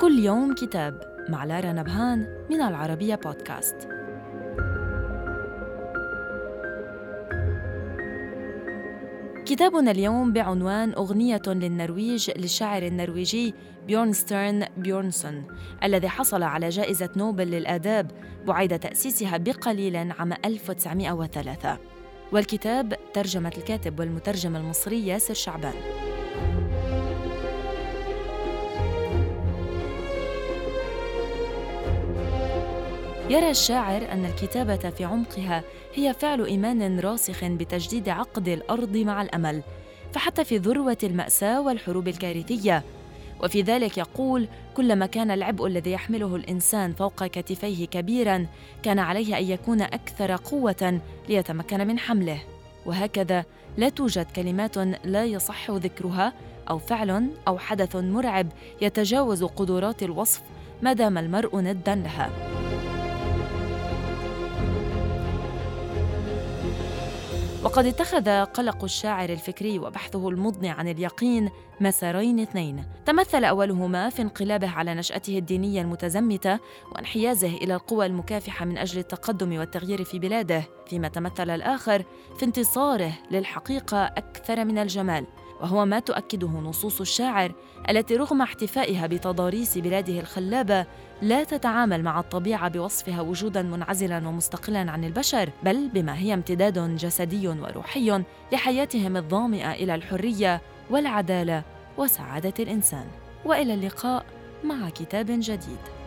كل يوم كتاب مع لارا نبهان من العربية بودكاست. كتابنا اليوم بعنوان أغنية للنرويج للشاعر النرويجي بيورنسترن بيورنسون الذي حصل على جائزة نوبل للآداب بعد تأسيسها بقليل عام 1903 والكتاب ترجمة الكاتب والمترجم المصري ياسر شعبان. يرى الشاعر أن الكتابة في عمقها هي فعل إيمان راسخ بتجديد عقد الأرض مع الأمل فحتى في ذروة المأساة والحروب الكارثية. وفي ذلك يقول كلما كان العبء الذي يحمله الإنسان فوق كتفيه كبيرا كان عليه أن يكون أكثر قوة ليتمكن من حمله وهكذا لا توجد كلمات لا يصح ذكرها أو فعل أو حدث مرعب يتجاوز قدرات الوصف ما دام المرء ندا لها. وقد اتخذ قلق الشاعر الفكري وبحثه المضني عن اليقين مسارين اثنين. تمثل أولهما في انقلابه على نشأته الدينية المتزمتة وانحيازه إلى القوى المكافحة من أجل التقدم والتغيير في بلاده فيما تمثل الآخر في انتصاره للحقيقة أكثر من الجمال. وهو ما تؤكده نصوص الشاعر التي رغم احتفائها بتضاريس بلاده الخلابة لا تتعامل مع الطبيعة بوصفها وجودا منعزلا ومستقلا عن البشر بل بما هي امتداد جسدي وروحي لحياتهم الظامئه إلى الحرية والعدالة وسعادة الإنسان. وإلى اللقاء مع كتاب جديد.